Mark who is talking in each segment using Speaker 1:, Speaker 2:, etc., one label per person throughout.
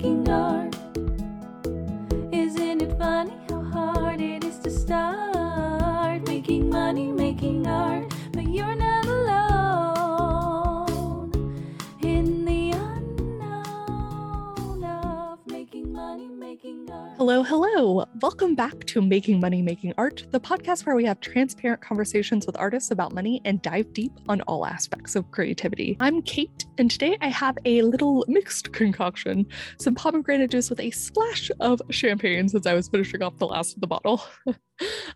Speaker 1: making art. Isn't it funny how hard it is to start making money, making art? But you're not alone in the unknown of making money, making art.
Speaker 2: Hello, hello. Welcome back to Making Money, Making Art, the podcast where we have transparent conversations with artists about money and dive deep on all aspects of creativity. I'm Kate, and today I have a little mixed concoction some pomegranate juice with a splash of champagne since I was finishing off the last of the bottle.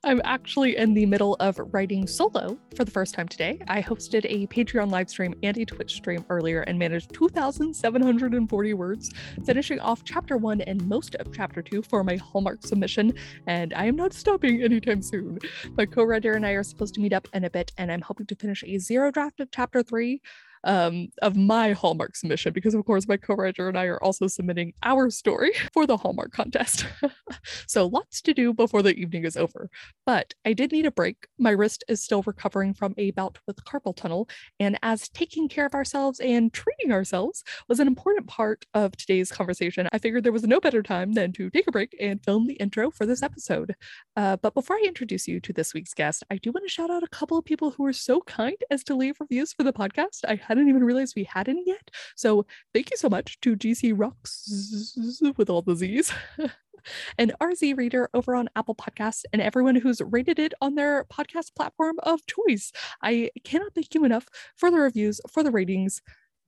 Speaker 2: I'm actually in the middle of writing solo for the first time today. I hosted a Patreon live stream and a Twitch stream earlier and managed 2,740 words, finishing off chapter one and most of chapter two for my Hallmark submission. And I am not stopping anytime soon. My co writer and I are supposed to meet up in a bit, and I'm hoping to finish a zero draft of chapter three um, of my Hallmark submission because, of course, my co writer and I are also submitting our story for the Hallmark contest. so lots to do before the evening is over. But I did need a break. My wrist is still recovering from a bout with carpal tunnel. And as taking care of ourselves and treating ourselves was an important part of today's conversation, I figured there was no better time than to take a break and film the intro for this episode. Uh, but before I introduce you to this week's guest, I do want to shout out a couple of people who were so kind as to leave reviews for the podcast. I hadn't even realized we had any yet. So thank you so much to GC Rocks with all the Z's. and RZ Reader over on Apple Podcasts, and everyone who's rated it on their podcast platform of choice. I cannot thank you enough for the reviews, for the ratings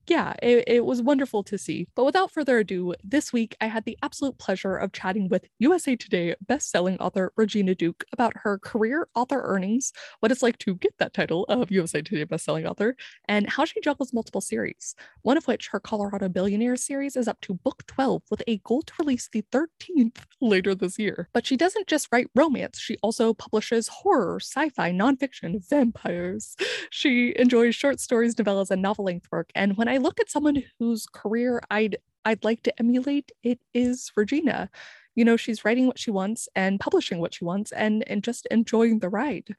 Speaker 2: yeah, it, it, was wonderful to see. But without further ado, this week I had the absolute pleasure of chatting with USA Today best-selling author Regina Duke about her career author earnings, what it's like to get that title of USA Today best-selling author, and how she juggles multiple series. One of which, her Colorado Billionaires series, is up to book 12 with a goal to release the 13th later this year. But she doesn't just write romance; she also publishes horror, sci-fi, nonfiction, vampires. She enjoys short stories, novellas, and novel-length work. And when I I look at someone whose career I'd I'd like to emulate, it is Regina. You know, she's writing what she wants and publishing what she wants and and just enjoying the ride.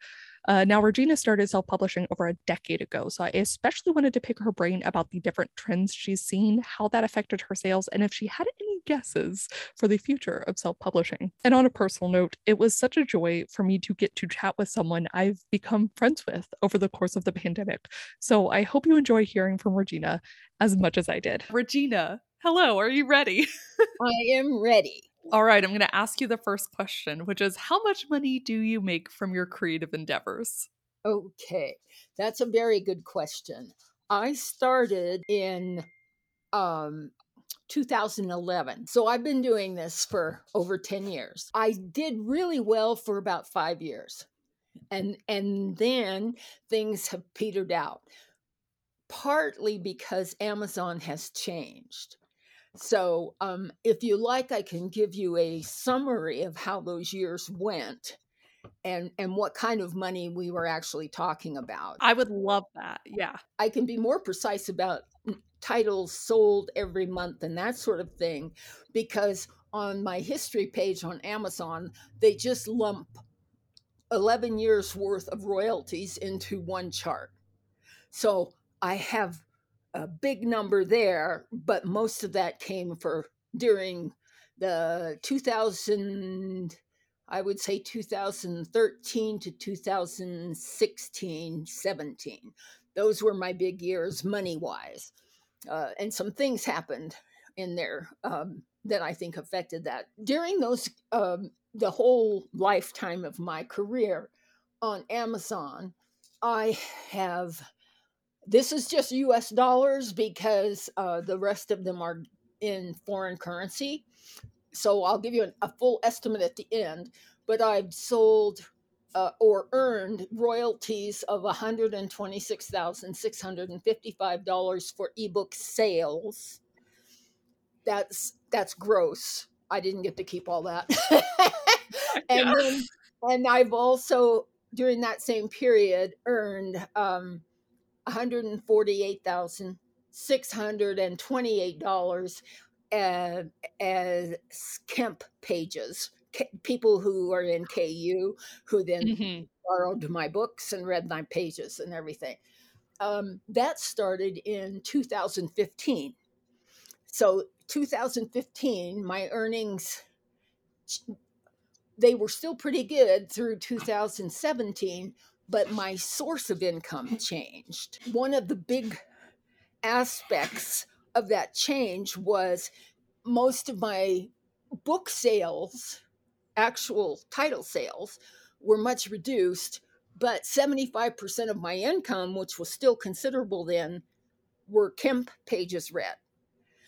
Speaker 2: Uh, now, Regina started self publishing over a decade ago, so I especially wanted to pick her brain about the different trends she's seen, how that affected her sales, and if she had any guesses for the future of self publishing. And on a personal note, it was such a joy for me to get to chat with someone I've become friends with over the course of the pandemic. So I hope you enjoy hearing from Regina as much as I did. Regina, hello, are you ready?
Speaker 3: I am ready.
Speaker 2: All right, I'm going to ask you the first question, which is how much money do you make from your creative endeavors?
Speaker 3: Okay, that's a very good question. I started in um, 2011. So I've been doing this for over 10 years. I did really well for about 5 years. And and then things have petered out. Partly because Amazon has changed. So, um, if you like, I can give you a summary of how those years went and and what kind of money we were actually talking about.
Speaker 2: I would love that. Yeah.
Speaker 3: I can be more precise about titles sold every month and that sort of thing because on my history page on Amazon, they just lump 11 years worth of royalties into one chart. So, I have a big number there, but most of that came for during the 2000 I would say 2013 to 2016, 17. Those were my big years money wise. Uh, and some things happened in there um, that I think affected that. During those, um, the whole lifetime of my career on Amazon, I have this is just US dollars because uh, the rest of them are in foreign currency. So I'll give you an, a full estimate at the end. But I've sold uh, or earned royalties of $126,655 for ebook sales. That's that's gross. I didn't get to keep all that. and yeah. then and I've also during that same period earned um, $148,628 as, as Kemp pages, people who are in KU who then mm-hmm. borrowed my books and read my pages and everything. Um, that started in 2015. So 2015, my earnings they were still pretty good through 2017, but my source of income changed. One of the big aspects of that change was most of my book sales, actual title sales, were much reduced, but 75% of my income, which was still considerable then, were KEMP pages read.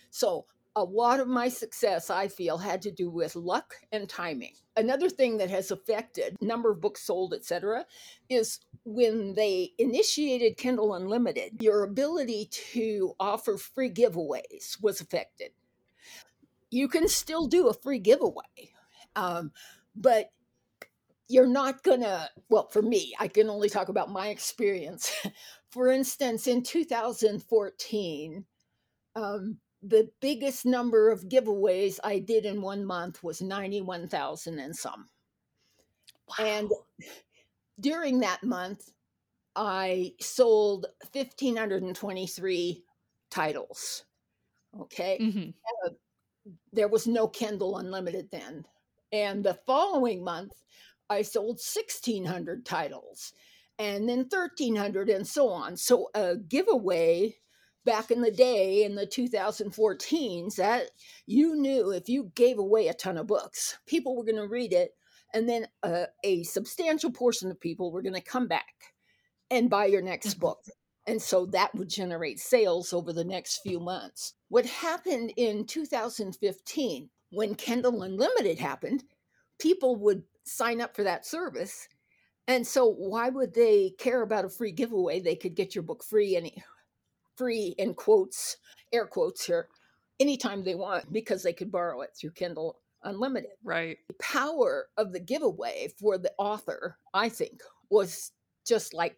Speaker 3: So a lot of my success i feel had to do with luck and timing. Another thing that has affected number of books sold etc is when they initiated kindle unlimited your ability to offer free giveaways was affected. You can still do a free giveaway um, but you're not gonna well for me i can only talk about my experience. For instance in 2014 um, the biggest number of giveaways I did in one month was 91,000 and some. Wow. And during that month, I sold 1,523 titles. Okay. Mm-hmm. Uh, there was no Kindle Unlimited then. And the following month, I sold 1,600 titles and then 1,300 and so on. So a giveaway back in the day in the 2014s that you knew if you gave away a ton of books people were going to read it and then a, a, substantial portion of people were going to come back and buy your next mm-hmm. book. And so that would generate sales over the next few months. What happened in 2015 when kindle unlimited happened people would sign up for that service and so why would they care about a free giveaway? They could get your book free any free in quotes, air quotes here, anytime they want because they could borrow it through Kindle Unlimited.
Speaker 2: Right.
Speaker 3: The power of the giveaway for the author, I think, was just like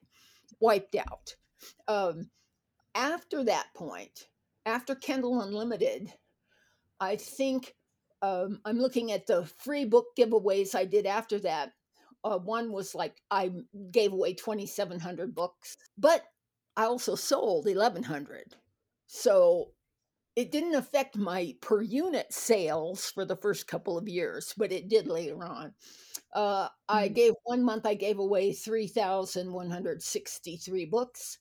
Speaker 3: wiped out. Um, after that point, after Kindle Unlimited, I think um, I'm looking at the free book giveaways I did after that. Uh, one was like I gave away 2,700 books, but I also sold 1100. So it didn't affect my per unit sales for the first couple of years, but it did later on. Uh, I mm. gave one month, I gave away 3,163 books,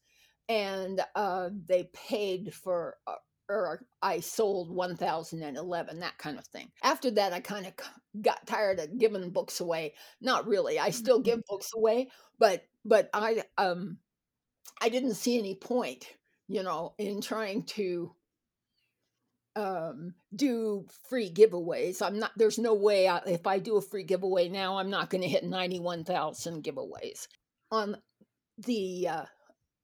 Speaker 3: and uh, they paid for, uh, or I sold 1,011, that kind of thing. After that, I kind of got tired of giving books away. Not really, I still give books away, but but I um I didn't see any point, you know, in trying to um, do free giveaways. I'm not, there's no way I, if I do a free giveaway now, I'm not going to hit 91,000 giveaways. On the uh,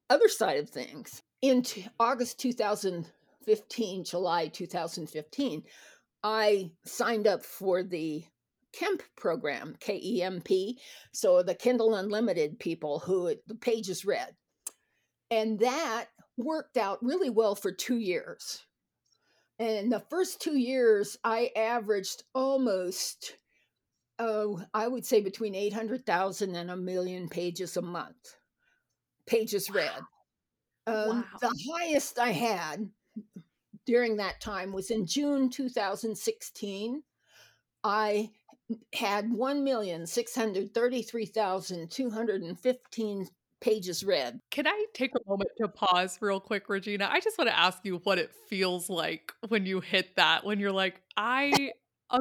Speaker 3: other side of things, in t- August 2015, July 2015, I signed up for the KEMP program, K E M P. So the Kindle Unlimited people who the pages read. And that worked out really well for two years. And the first two years, I averaged almost, oh, I would say between 800,000 and a million pages a month, pages read. Um, wow. The highest I had during that time was in June 2016. I had 1,633,215 pages read.
Speaker 2: Can I take a moment to pause real quick, Regina? I just want to ask you what it feels like when you hit that, when you're like, I um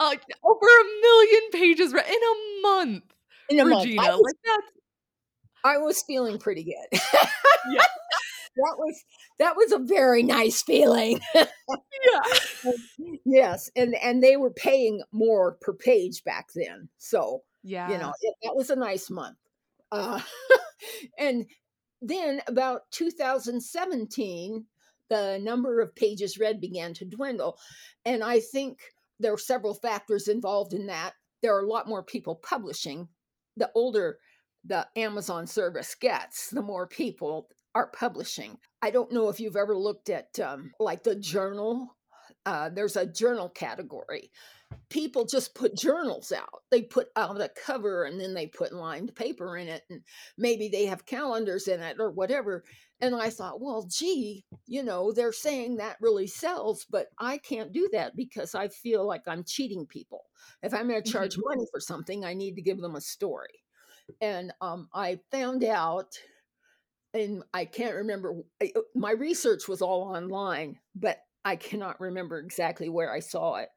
Speaker 2: uh, over a million pages read in a month. In a Regina, month. Was, like that's
Speaker 3: I was feeling pretty good. yeah. That was that was a very nice feeling.
Speaker 2: yeah.
Speaker 3: yes, and and they were paying more per page back then. So,
Speaker 2: yeah.
Speaker 3: You know, it, that was a nice month. Uh, and then about 2017, the number of pages read began to dwindle. And I think there are several factors involved in that. There are a lot more people publishing. The older the Amazon service gets, the more people are publishing. I don't know if you've ever looked at um, like the journal uh, there's a journal category. People just put journals out. They put out a cover and then they put lined paper in it, and maybe they have calendars in it or whatever. And I thought, well, gee, you know, they're saying that really sells, but I can't do that because I feel like I'm cheating people. If I'm going to
Speaker 2: Mm-hmm.
Speaker 3: charge money for something, I need to give them a story. And um, I found out, and I can't remember, uh, my research was all online, but I cannot remember exactly where I saw it.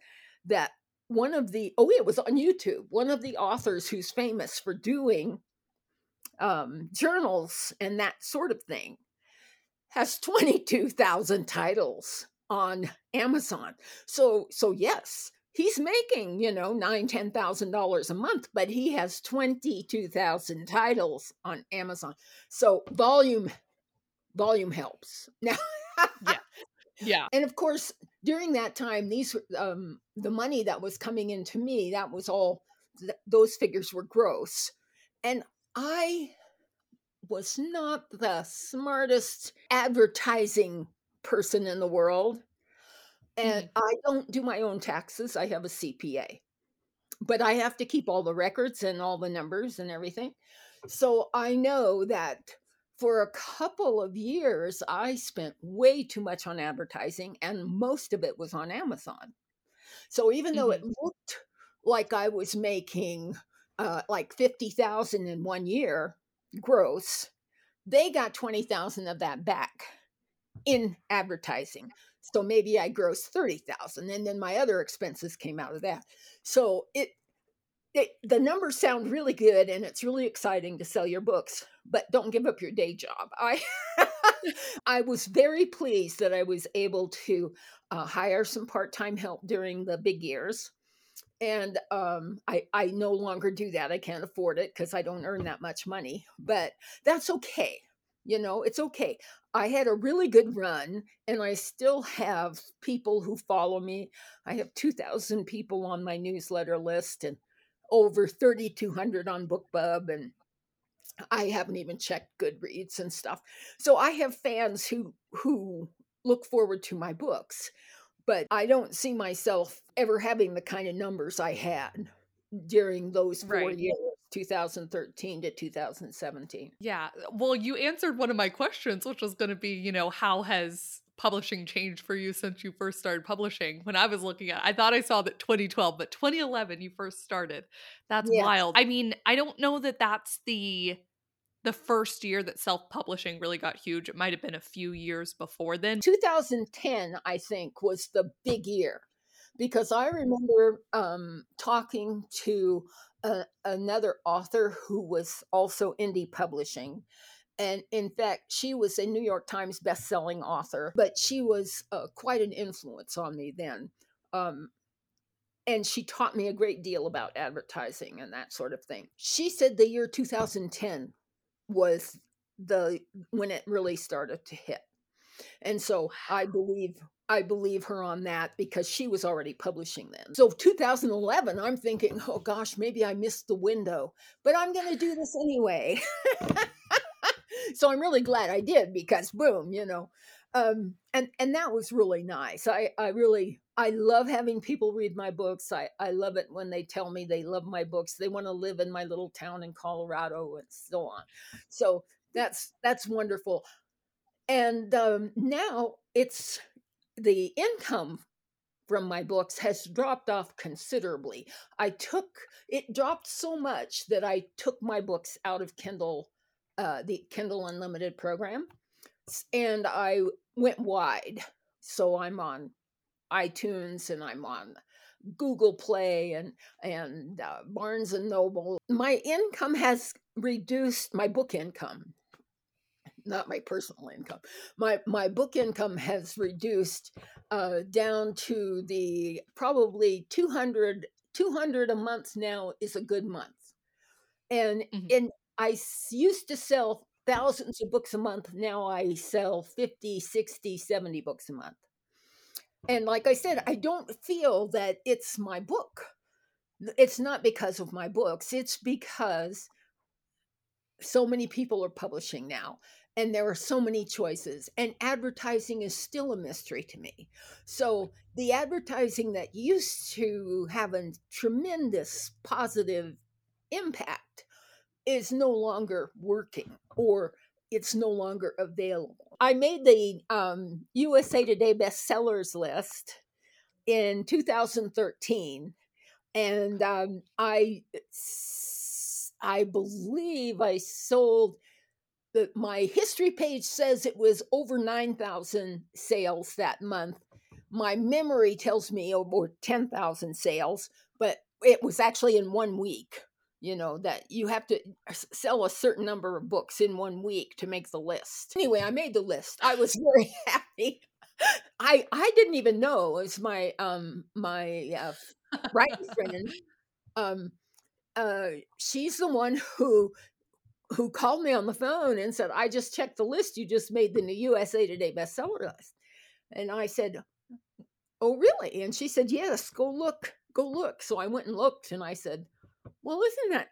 Speaker 3: That one of the, oh, it was on YouTube, one of the authors who's famous for doing um, journals and that sort of thing has 22,000 titles on Amazon. So so yes, he's making, you know, nine, ten thousand dollars a month, but he has 22,000 titles on Amazon. So volume volume helps. Now
Speaker 2: Yeah. Yeah.
Speaker 3: And of course, during that time, these um, the money that was coming into me, that was all th- those figures were gross, and I was not the smartest advertising person in the world, and I don't do my own taxes. I have a CPA, but I have to keep all the records and all the numbers and everything. So I know that for a couple of years, I spent way too much on advertising, and most of it was on Amazon. So even though it looked like I was making uh, like fifty thousand in one year gross, they got twenty thousand of that back in advertising. So maybe I grossed thirty thousand, and then my other expenses came out of that. So it it, the numbers sound really good and it's really exciting to sell your books but don't give up your day job. I i was very pleased that i was able to uh, hire some part-time help during the big years and um, I, I no longer do that. I can't afford it because i don't earn that much money but that's okay you know it's okay. I had a really good run and i still have people who follow me. I have 2000 people on my newsletter list and over 3200 on bookbub and i haven't even checked goodreads and stuff so i have fans who who look forward to my books but i don't see myself ever having the kind of numbers i had during those four
Speaker 2: Right.
Speaker 3: years 2013 to 2017
Speaker 2: Yeah. Well, you answered one of my questions, which was going to be, you know, how has publishing changed for you since you first started publishing? When I was looking at, I thought I saw that 2012, but 2011 you first started. That's
Speaker 3: Yes.
Speaker 2: wild. I mean, I don't know that that's the the first year that self-publishing really got huge. It might have been a few years before then.
Speaker 3: 2010 i think was the big year because i remember um, talking to a, another author who was also indie publishing and in fact she was a new york times best-selling author but she was uh, quite an influence on me then um, and she taught me a great deal about advertising and that sort of thing she said the year 2010 was the when it really started to hit and so I believe I believe her on that because she was already publishing then. So 2011, I'm thinking, oh gosh, maybe I missed the window, but I'm going to do this anyway. so I'm really glad I did because boom, you know. Um, and and that was really nice. I I really I love having people read my books. I I love it when they tell me they love my books. They want to live in my little town in Colorado and so on. So that's that's wonderful and um, now it's the income from my books has dropped off considerably i took it dropped so much that i took my books out of kindle uh, the kindle unlimited program and i went wide so i'm on itunes and i'm on google play and and uh, barnes and noble my income has reduced my book income not my personal income. My my book income has reduced uh, down to the probably 200, 200 a month now is a good month. And
Speaker 2: Mhm.
Speaker 3: and I used to sell thousands of books a month. Now I sell 50, 60, 70 books a month. Mm-hmm. And like I said, I don't feel that it's my book. It's not because of my books. It's because so many people are publishing now and there are so many choices and advertising is still a mystery to me so the advertising that used to have a tremendous positive impact is no longer working or it's no longer available i made the um, usa today bestsellers list in 2013 and um, i i believe i sold the, my history page says it was over 9,000 sales that month. My memory tells me over 10,000 sales, but it was actually in one week. You know, that you have to sell a certain number of books in one week to make the list. Anyway, I made the list. I was very happy. I I didn't even know it was my um my uh, writing friend um uh she's the one who who called me on the phone and said, I just checked the list you just made the new USA Today bestseller list. And I said, Oh, really? And she said, Yes, go look, go look. So I went and looked and I said, Well, isn't that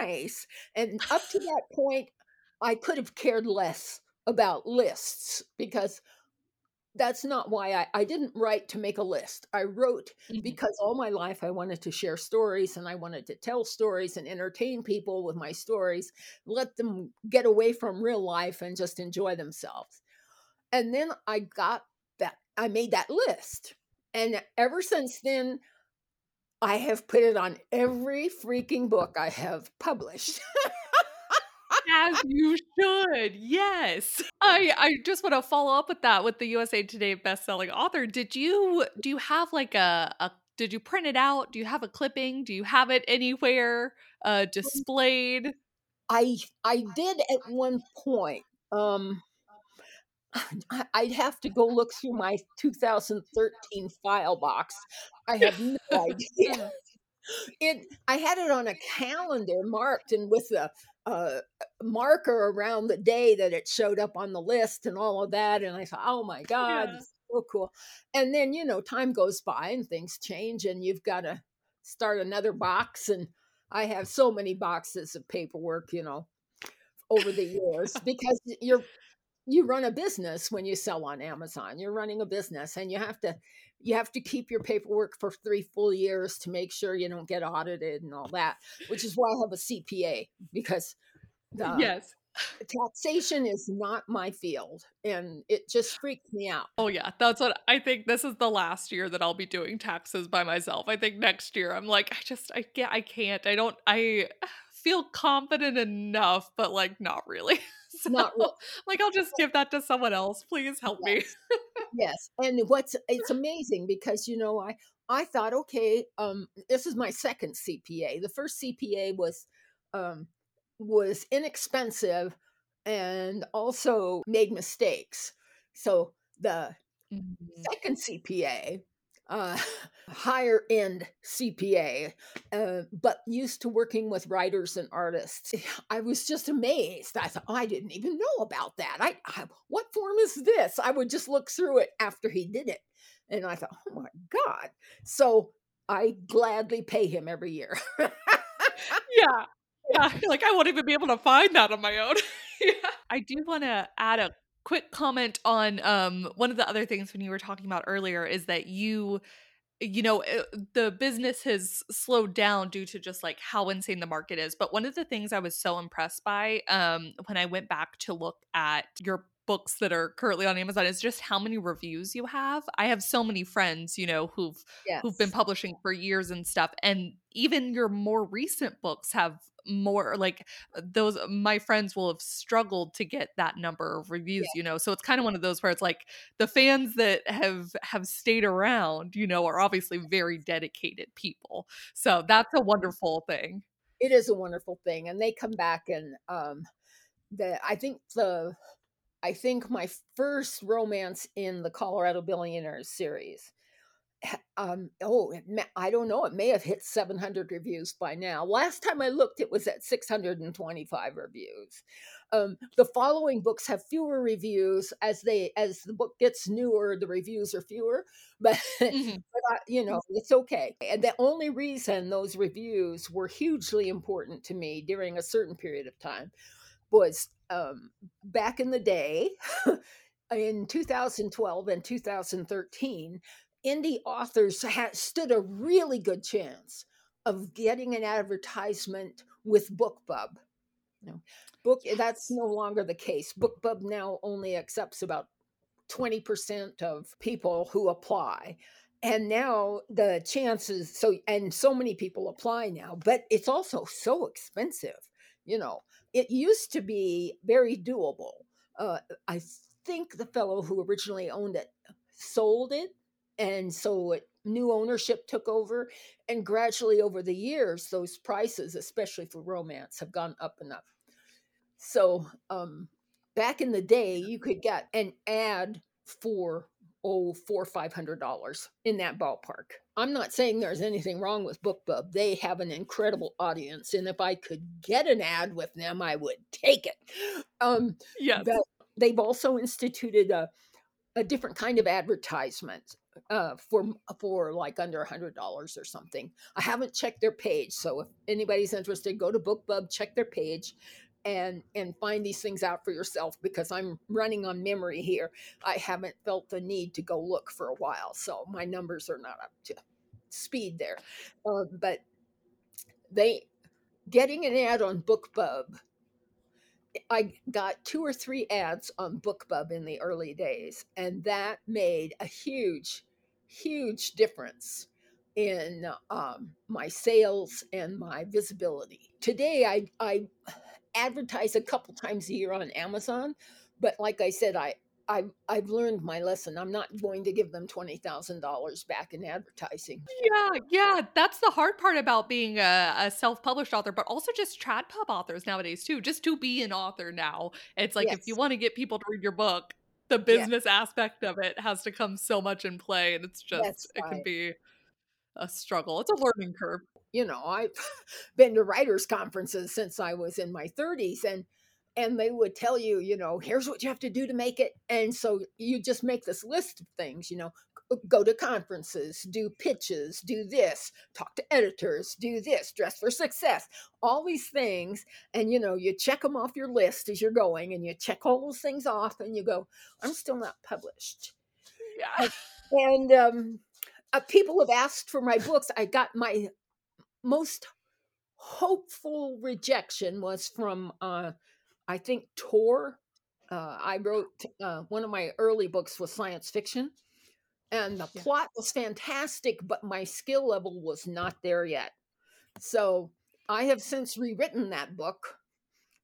Speaker 3: nice? And up to that point, I could have cared less about lists because that's not why I, I didn't write to make a list. I wrote mm-hmm. because all my life I wanted to share stories and I wanted to tell stories and entertain people with my stories, let them get away from real life and just enjoy themselves. And then I got that, I made that list. And ever since then, I have put it on every freaking book I have published.
Speaker 2: as you should. Yes. I I just want to follow up with that with the USA Today best-selling author. Did you do you have like a, a did you print it out? Do you have a clipping? Do you have it anywhere uh displayed?
Speaker 3: I I did at one point. Um I'd have to go look through my 2013 file box. I have no idea. It I had it on a calendar marked and with a uh, marker around the day that it showed up on the list and all of that. And I thought, oh my God, yeah. so cool. And then, you know, time goes by and things change and you've got to start another box. And I have so many boxes of paperwork, you know, over the years because you're you run a business when you sell on Amazon. You're running a business and you have to you have to keep your paperwork for 3 full years to make sure you don't get audited and all that, which is why I have a CPA because
Speaker 2: the Yes.
Speaker 3: Taxation is not my field and it just freaked me out.
Speaker 2: Oh yeah, that's what I think this is the last year that I'll be doing taxes by myself. I think next year I'm like I just I can't I can't. I don't I feel confident enough but like not really. So, Not real. like I'll just give that to someone else. Please help yes.
Speaker 3: me. yes. And what's it's amazing because you know I I thought okay, um this is my second CPA. The first CPA was um was inexpensive and also made mistakes. So the mm-hmm. second CPA uh, higher end CPA, uh, but used to working with writers and artists. I was just amazed. I thought, oh, I didn't even know about that. I, I, what form is this? I would just look through it after he did it. And I thought, oh my God. So I gladly pay him every year.
Speaker 2: yeah. Yeah. Like I won't even be able to find that on my own. yeah. I do want to add a quick comment on um, one of the other things when you were talking about earlier is that you you know eh, the business has slowed down due to just like how insane the market is but one of the things i was so impressed by um when i went back to look at your books that are currently on Amazon is just how many reviews you have. I have so many friends, you know, who've yes. who've been publishing for years and stuff and even your more recent books have more like those my friends will have struggled to get that number of reviews yeah. you know so it's kind of one of those where it's like the fans that have have stayed around you know are obviously very dedicated people so that's a wonderful thing
Speaker 3: it is a wonderful thing and they come back and um the i think the I think my first romance in the Colorado Billionaires series. Um, oh, may, I don't know. It may have hit 700 reviews by now. Last time I looked, it was at 625 reviews. Um, the following books have fewer reviews as they as the book gets newer. The reviews are fewer, but, mm-hmm. but I, you know it's okay. And the only reason those reviews were hugely important to me during a certain period of time was um, back in the day, in 2012 and 2013, indie authors had stood a really good chance of getting an advertisement with BookBub. You know, book that's no longer the case. BookBub now only accepts about 20% of people who apply. And now the chances so and so many people apply now, but it's also so expensive. You know, it used to be very doable. Uh, I think the fellow who originally owned it sold it and so it, new ownership took over and gradually over the years those prices especially for romance have gone up and up. So um back in the day you could get an ad for oh four five hundred dollars in that ballpark. I'm not saying there's anything wrong with bookbub. They have an incredible audience and if i could get an ad with them i would take it. Um
Speaker 2: Yes.
Speaker 3: but they've also instituted a, a different kind of advertisement uh, for for like under a hundred dollars or something. I haven't checked their page, so if anybody's interested, go to BookBub, check their page, and and find these things out for yourself. Because I'm running on memory here, I haven't felt the need to go look for a while, so my numbers are not up to speed there. Uh, but they getting an ad on BookBub I got two or three ads on BookBub in the early days, and that made a huge, huge difference in um, my sales and my visibility. Today, I, I advertise a couple times a year on Amazon, but like I said, I I've, I've learned my lesson. I'm not going to give them $20,000 back in advertising.
Speaker 2: Yeah, yeah, that's the hard part about being a, a self-published author, but also just trad pub authors nowadays too. Just to be an author now, it's like if you want to get people to read your book, the business aspect of it has to come so much in play, and it's just
Speaker 3: That's
Speaker 2: it can be a struggle. It's a learning curve.
Speaker 3: you know i've been to writers conferences since i was in my 30s and and they would tell you you know here's what you have to do to make it and so you just make this list of things you know go to conferences do pitches do this talk to editors do this dress for success all these things and you know you check them off your list as you're going and you check all those things off and you go i'm still not published.
Speaker 2: Yeah.
Speaker 3: and um, uh, people have asked for my books. I got my most hopeful rejection was from uh i think Tor uh i wrote uh one of my early books was science fiction and the
Speaker 2: Yeah.
Speaker 3: plot was fantastic but my skill level was not there yet. So i have since rewritten that book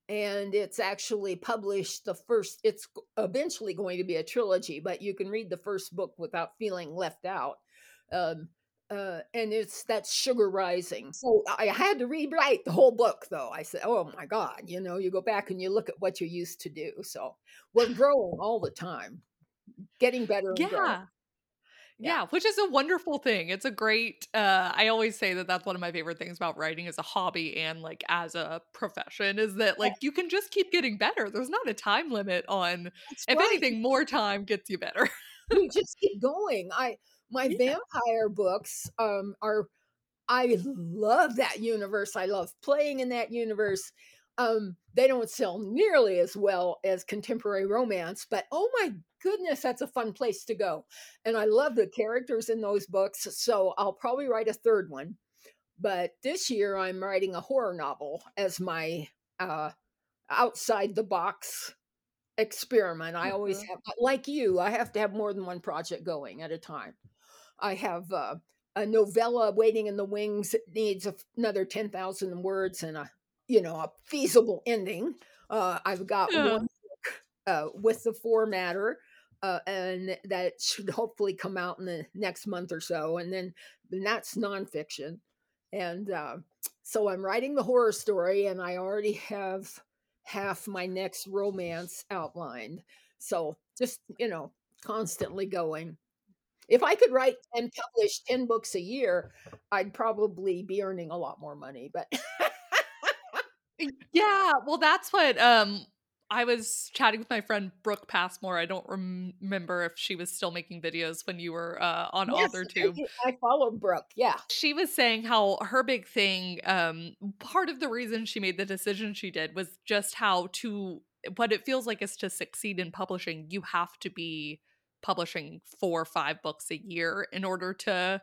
Speaker 3: and it's actually published the first it's eventually going to be a trilogy but you can read the first book without feeling left out um, uh, and it's that's sugar rising. So i had to rewrite the whole book though. I said oh my god you know you go back and you look at what you used to do so we're growing all the time getting better and growing
Speaker 2: Yeah.
Speaker 3: yeah
Speaker 2: which is a wonderful thing. It's a great uh I always say that that's one of my favorite things about writing as a hobby and like as a profession is that like you can just keep getting better. There's not a time limit on
Speaker 3: that's
Speaker 2: if
Speaker 3: right
Speaker 2: anything more time gets you better.
Speaker 3: you just keep going i my
Speaker 2: Yeah.
Speaker 3: vampire books um are I love that universe. I love playing in that universe. Um, they don't sell nearly as well as contemporary romance, but oh my goodness, that's a fun place to go. And I love the characters in those books. So I'll probably write a third one. But this year I'm writing a horror novel as my uh, outside the box experiment. I always
Speaker 2: Mhm.
Speaker 3: have, like you, I have to have more than one project going at a time. I have uh, a novella waiting in the wings. It needs another 10,000 words and a, you know, a feasible ending. Uh, I've got
Speaker 2: Yeah.
Speaker 3: one book uh, with the formatter, uh, and that should hopefully come out in the next month or so. And then then that's nonfiction. And uh, so I'm writing the horror story, and I already have half my next romance outlined. So just, you know, constantly going. If I could write and publish 10 books a year, I'd probably be earning a lot more money. But
Speaker 2: Yeah, well that's what um I was chatting with my friend Brooke Passmore. I don't rem- remember if she was still making videos when you were uh, on
Speaker 3: Yes,
Speaker 2: AuthorTube.
Speaker 3: I, I follow Brooke. Yeah.
Speaker 2: She was saying how her big thing, um, part of the reason she made the decision she did was just how to what it feels like is to succeed in publishing, you have to be publishing four or five books a year in order to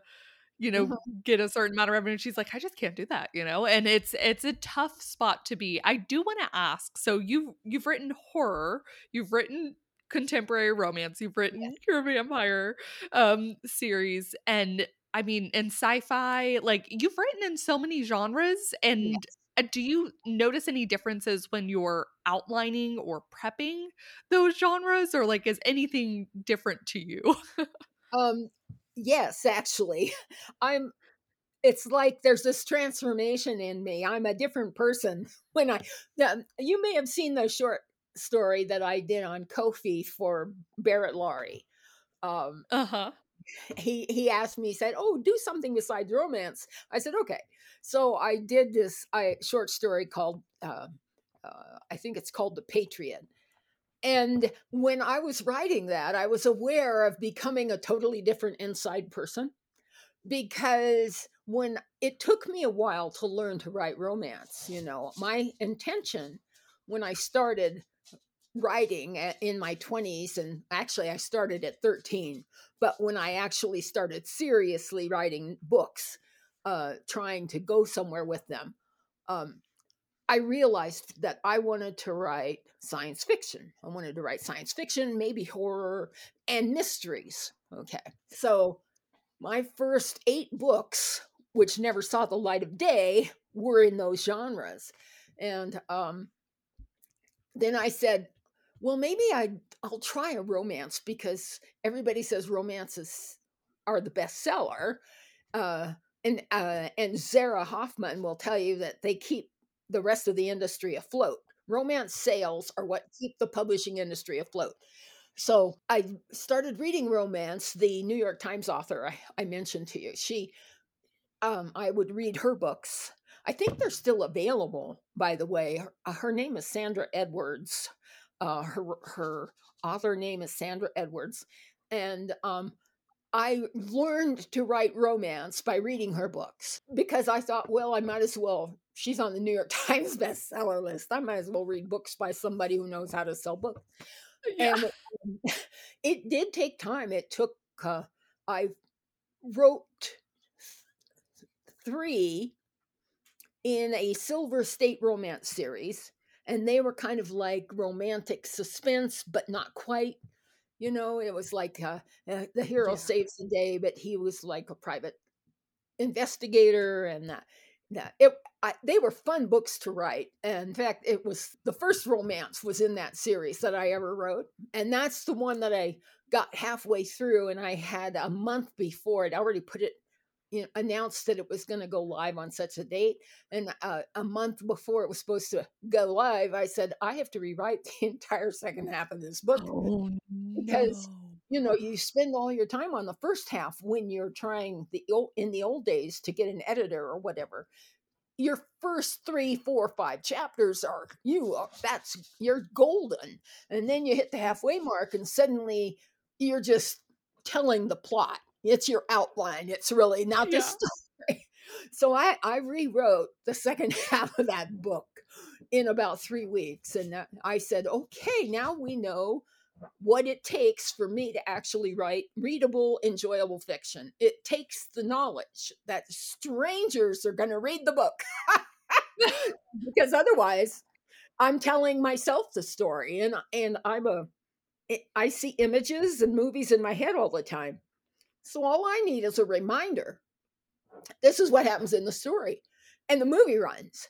Speaker 2: you know
Speaker 3: Mhm.
Speaker 2: get a certain amount of revenue she's like i just can't do that you know and it's it's a tough spot to be i do want to ask so you've you've written horror you've written contemporary romance you've written your vampire um series and i mean in sci-fi like you've written in so many genres and
Speaker 3: Yes.
Speaker 2: uh, do you notice any differences when you're outlining or prepping those genres or like is anything different to you
Speaker 3: Um, yes, actually, I'm. It's like there's this transformation in me. I'm a different person when I. Now, you may have seen the short story that I did on Ko-fi for Barrett Laurie. Um,
Speaker 2: uh-huh
Speaker 3: he he asked me, he said, "Oh, do something besides romance." I said, "Okay." So I did this I, short story called, uh, uh, I think it's called "The Patriot." And when I was writing that, I was aware of becoming a totally different inside person because when it took me a while to learn to write romance, you know, my intention when I started writing in my 20s, and actually I started at 13, but when I actually started seriously writing books, uh, trying to go somewhere with them, um, I realized that I wanted to write science fiction. I wanted to write science fiction, maybe horror, and mysteries. Okay. So my first eight books, which never saw the light of day, were in those genres. And um, then I said, well, maybe I, I'll try a romance because everybody says romances are the bestseller. Uh, and uh, and Zara Hoffman will tell you that they keep the rest of the industry afloat. Romance sales are what keep the publishing industry afloat. So I started reading romance. The New York Times author I, I mentioned to you, she, um, I would read her books. I think they're still available, by the way. Her, uh, her name is Sandra Edwards. Uh, her her author name is Sandra Edwards, and um, I learned to write romance by reading her books because I thought, well, I might as well. She's on the New York Times bestseller list. I might as well read books by somebody who knows how to sell books.
Speaker 2: yeah.
Speaker 3: And um, it did take time. It took, uh, I wrote three in a Silver State romance series, and they were kind of like romantic suspense, but not quite. You know, it was like uh, uh, the hero
Speaker 2: Yeah.
Speaker 3: saves the day, but he was like a private investigator, and that that it. I, they were fun books to write. And in fact, it was the first romance was in that series that I ever wrote, and that's the one that I got halfway through, and I had a month before it already put it. You know, announced that it was going to go live on such a date, and uh, a month before it was supposed to go live, I said I have to rewrite the entire second half of this book
Speaker 2: Oh
Speaker 3: because
Speaker 2: no.
Speaker 3: You know you spend all your time on the first half when you're trying the old in the old days to get an editor or whatever. Your first three four five chapters are you are that's you're golden. And then you hit the halfway mark and suddenly you're just telling the plot. It's your outline. It's really not the
Speaker 2: Yeah.
Speaker 3: story. So i i rewrote the second half of that book in about three weeks. And that- i said okay now we know what it takes for me to actually write readable, enjoyable fiction. It takes the knowledge that strangers are going to read the book. because otherwise, I'm telling myself the story and and I'm a I see images and movies in my head all the time. So all I need is a reminder. This is what happens in the story. And the movie runs.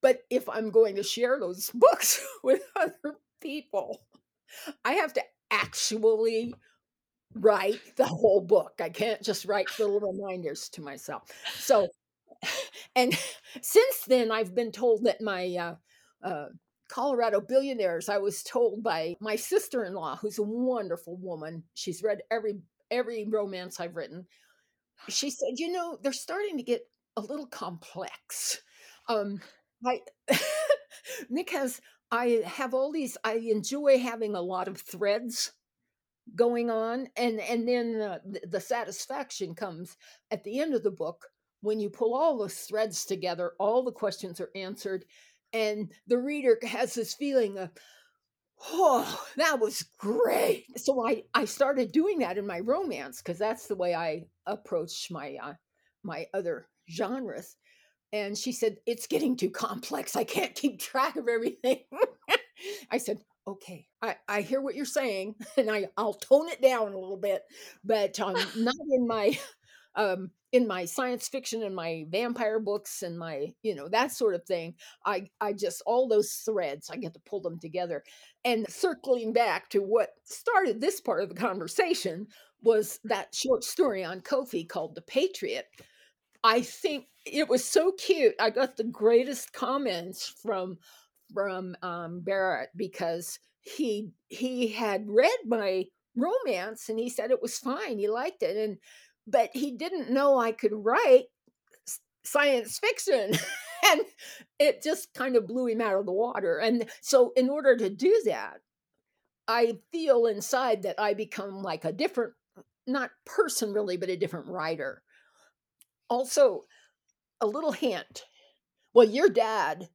Speaker 3: But if I'm going to share those books with other people, I have to actually write the whole book. I can't just write little reminders to myself. So, and since then, I've been told that my uh, uh, Colorado billionaires. I was told by my sister-in-law, who's a wonderful woman. She's read every every romance I've written. She said, "You know, they're starting to get a little complex." Um, I because I have all these I enjoy having a lot of threads going on and and then the, the satisfaction comes at the end of the book when you pull all those threads together all the questions are answered and the reader has this feeling of oh that was great. So i i started doing that in my romance because that's the way i approach my uh, my other genres and she said it's getting too complex. I can't keep track of everything. I said okay. I, I hear what you're saying and I, i'll tone it down a little bit but um, not in my um, in my science fiction and my vampire books and my you know that sort of thing. I i just all those threads i get to pull them together. And circling back to what started this part of the conversation was that short story on Ko-fi called the patriot. I think it was so cute i got the greatest comments from from um, barrett because he he had read my romance and he said it was fine he liked it and but he didn't know I could write science fiction. and it just kind of blew him out of the water. And so, in order to do that, I feel inside that I become like a different, not person really, but a different writer. Also, a little hint. Well, your dad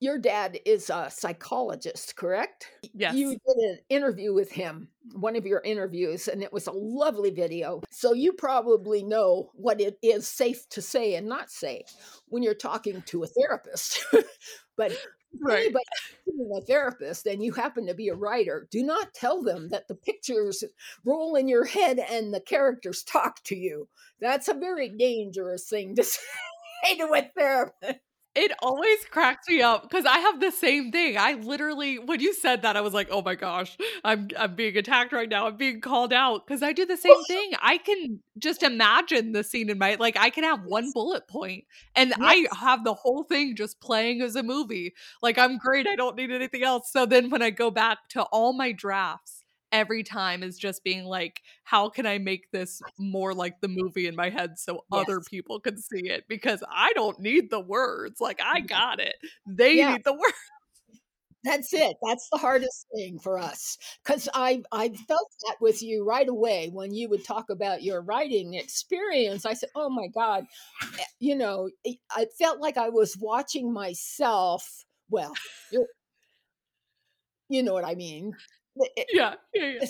Speaker 3: your dad is a psychologist, correct?
Speaker 2: Yes.
Speaker 3: You did an interview with him, one of your interviews, and it was a lovely video. So you probably know what it is safe to say and not say when you're talking to a therapist. but
Speaker 2: Right.
Speaker 3: anybody a therapist and you happen to be a writer, do not tell them that the pictures roll in your head and the characters talk to you. That's a very dangerous thing to say to a therapist.
Speaker 2: It always cracks me up because I have the same thing. I literally, when you said that, I was like, "Oh my gosh, I'm I'm being attacked right now. I'm being called out." Because I do the same thing. I can just imagine the scene in my like. I can have one bullet point, and I have the whole thing just playing as a movie. Like I'm great. I don't need anything else. So then when I go back to all my drafts, every time is just being like, "How can I make this more like the movie in my head so other people can see it?" Because I don't need the words. Like I got it. They
Speaker 3: Yeah.
Speaker 2: need the words.
Speaker 3: That's it. That's the hardest thing for us. Because I I felt that with you right away when you would talk about your writing experience. I said, "Oh my God," Eh, you know, I felt like I was watching myself. Well, you know what I mean. It-
Speaker 2: Yeah, yeah, yeah.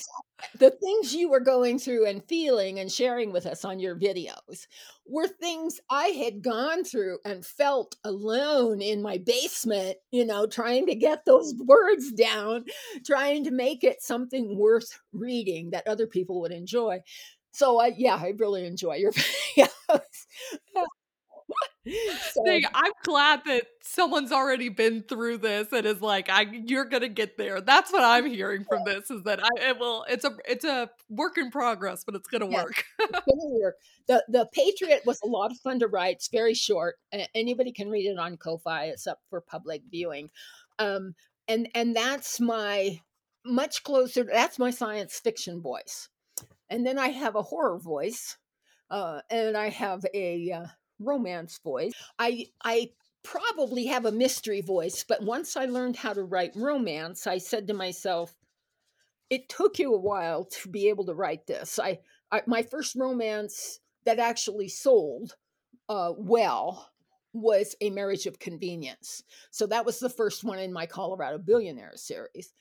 Speaker 3: the things you were going through and feeling and sharing with us on your videos were things I had gone through and felt alone in my basement, you know, trying to get those words down, trying to make it something worth reading that other people would enjoy. So, I, yeah, I really enjoy your videos. So,
Speaker 2: Thing, I'm glad that someone's already been through this and is like, I you're gonna get there. That's what I'm hearing from this is that I it will it's a it's a work in progress, but it's gonna
Speaker 3: Yes.
Speaker 2: work.
Speaker 3: it's gonna work. The the Patriot was a lot of fun to write. It's very short. Anybody can read it on Ko-fi. It's up for public viewing. Um, and and that's my much closer. That's my science fiction voice. And then I have a horror voice, uh, and I have a uh, romance voice. I I probably have a mystery voice, but once I learned how to write romance, I said to myself, it took you a while to be able to write this. I, I my first romance that actually sold uh, well was a marriage of convenience. So that was the first one in my Colorado Billionaire series,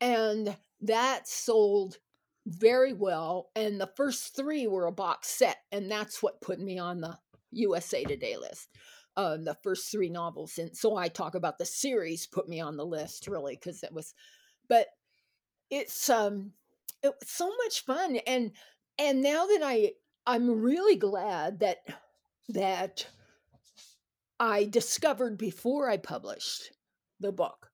Speaker 3: and that sold very well. And the first three were a box set, and that's what put me on the USA Today list. Uh, the first three novels, and so I talk about the series put me on the list really because it was, but it's um it was so much fun and and now that i i'm really glad that that i discovered before i published the book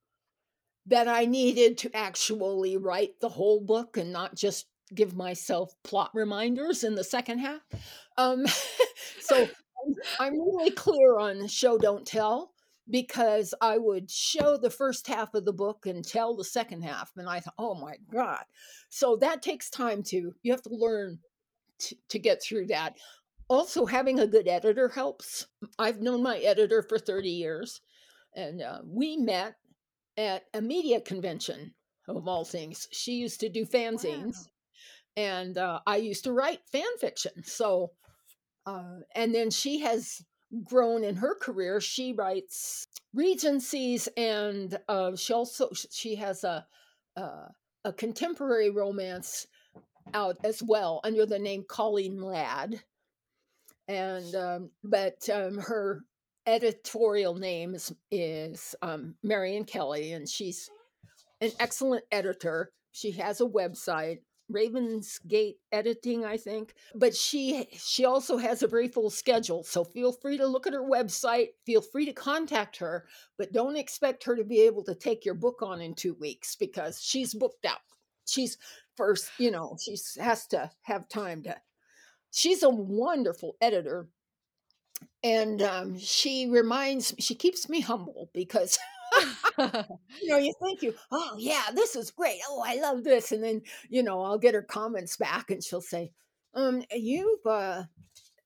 Speaker 3: that i needed to actually write the whole book and not just give myself plot reminders in the second half um so I'm, really clear on show don't tell because I would show the first half of the book and tell the second half. And I thought, oh my God. So that takes time to, you have to learn to, to get through that. Also, having a good editor helps. I've known my editor for 30 years, and uh, we met at a media convention of all things. She used to do fanzines, wow. and uh, I used to write fan fiction. So, uh, and then she has grown in her career. She writes regencies, and uh, she also she has a uh, a contemporary romance out as well under the name Colleen Ladd. And um, but um, her editorial name is, is um, Marian Kelly, and she's an excellent editor. She has a website, Ravensgate Editing, I think. But she she also has a very full schedule. So feel free to look at her website. Feel free to contact her, but don't expect her to be able to take your book on in two weeks because she's booked out. She's first, you know, she has to have time to. She's a wonderful editor, and um, she reminds she keeps me humble because you know you think you oh yeah this is great. Oh i love this. And then you know i'll get her comments back and she'll say um you've uh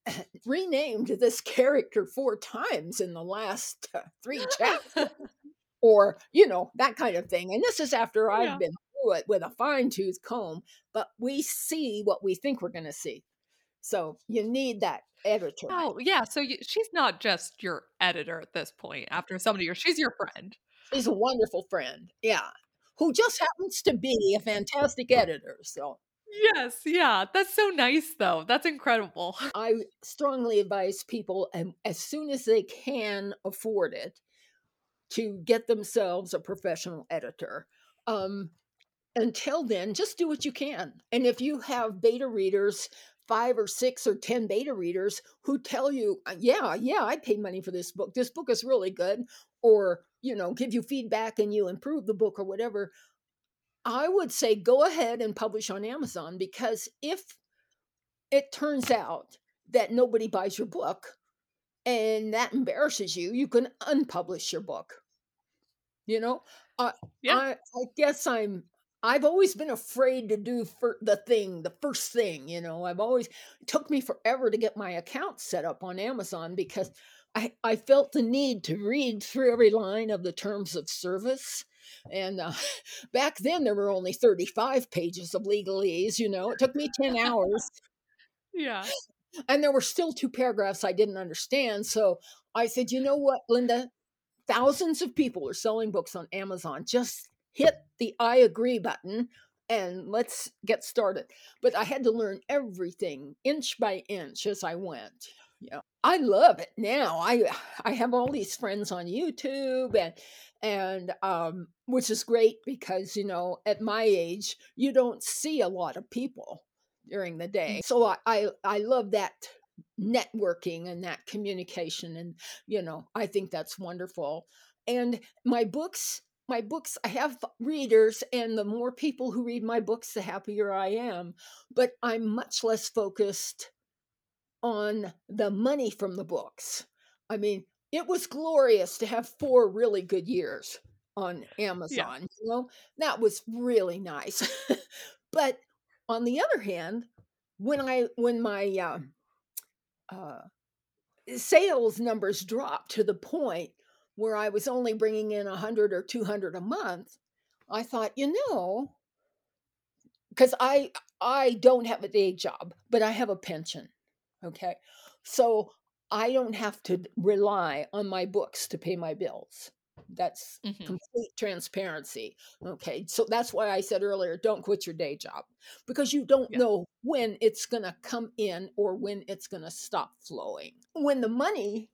Speaker 3: renamed this character four times in the last uh, three chapters. Or you know that kind of thing. And this is after i've been through it with a fine-tooth comb but we see what we think we're going to see so you need that editor.
Speaker 2: Oh, yeah. So you, she's not just your editor at this point after so many years. She's your friend.
Speaker 3: She's a wonderful friend. Yeah. Who just happens to be a fantastic editor. So
Speaker 2: Yes, yeah. That's so nice though. That's incredible.
Speaker 3: I strongly advise people and as soon as they can afford it to get themselves a professional editor. Um until then, just do what you can. And if you have beta readers five or six or 10 beta readers who tell you, uh, yeah, yeah, I paid money for this book. This book is really good. Or, you know, give you feedback and you improve the book or whatever. I would say go ahead and publish on Amazon because if it turns out that nobody buys your book and that embarrasses you, you can unpublish your book. You know, uh, yeah. I, I guess I'm I've always been afraid to do for the thing, the first thing, you know. I've always it took me forever to get my account set up on Amazon because I, I felt the need to read through every line of the terms of service. And uh, back then, there were only 35 pages of legalese, you know. It took me 10 hours.
Speaker 2: yeah.
Speaker 3: And there were still two paragraphs I didn't understand. So I said, you know what, Linda? Thousands of people are selling books on Amazon. Just hit the I agree button and let's get started. But I had to learn everything inch by inch as I went. Yeah. I love it now. I I have all these friends on YouTube and and um which is great because you know at my age you don't see a lot of people during the day. So I I, I love that networking and that communication and you know I think that's wonderful. And my books my books i have readers and the more people who read my books the happier i am but i'm much less focused on the money from the books. I mean it was glorious to have four really good years on amazon yeah. you know? That was really nice. But on the other hand when i when my uh, uh, sales numbers dropped to the point where I was only bringing in a hundred or two hundred a month, I thought, you know, because I I don't have a day job, but I have a pension. Okay, so I don't have to rely on my books to pay my bills. That's mm-hmm. complete transparency. Okay. So that's why I said earlier don't quit your day job because you don't yeah. know when it's going to come in or when it's going to stop flowing. When the money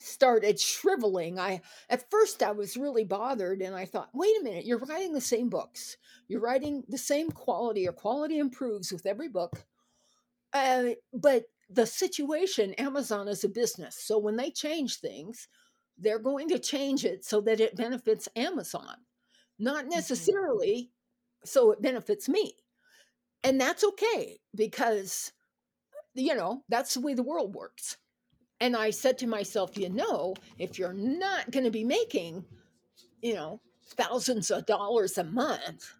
Speaker 3: started shriveling i at first i was really bothered and i thought wait a minute you're writing the same books you're writing the same quality or quality improves with every book uh, but the situation amazon is a business so when they change things they're going to change it so that it benefits amazon not mm-hmm. necessarily mm-hmm. so it benefits me and that's okay because you know that's the way the world works and I said to myself, you know, if you're not going to be making, you know, thousands of dollars a month,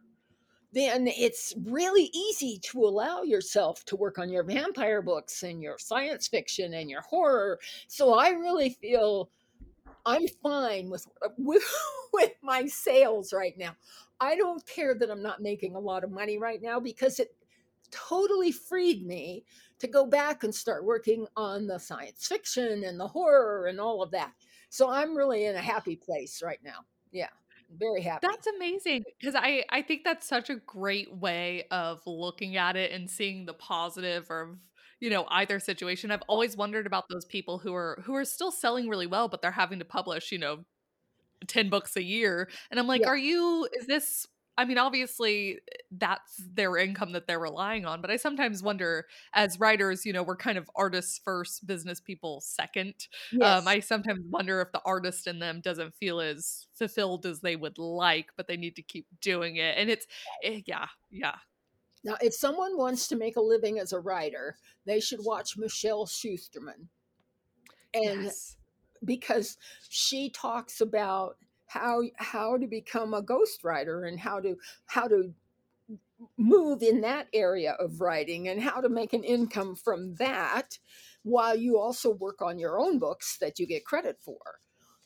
Speaker 3: then it's really easy to allow yourself to work on your vampire books and your science fiction and your horror. So I really feel I'm fine with with with my sales right now. I don't care that I'm not making a lot of money right now because it totally freed me to go back and start working on the science fiction and the horror and all of that. So I'm really in a happy place right now. Yeah. Very happy.
Speaker 2: That's amazing because I I think that's such a great way of looking at it and seeing the positive or you know either situation. I've always wondered about those people who are who are still selling really well but they're having to publish, you know, 10 books a year and I'm like,
Speaker 3: Yeah.
Speaker 2: "Are you is this I mean, obviously that's their income that they're relying on, but I sometimes wonder as writers, you know, we're kind of artists first, business people second. Um, I sometimes wonder if the artist in them doesn't feel as fulfilled as they would like, but they need to keep doing it. And it's, eh, yeah, yeah.
Speaker 3: Now, if someone wants to make a living as a writer, they should watch Michelle Schusterman. And
Speaker 2: yes.
Speaker 3: because she talks about how how to become a ghostwriter and how to how to move in that area of writing and how to make an income from that while you also work on your own books that you get credit for.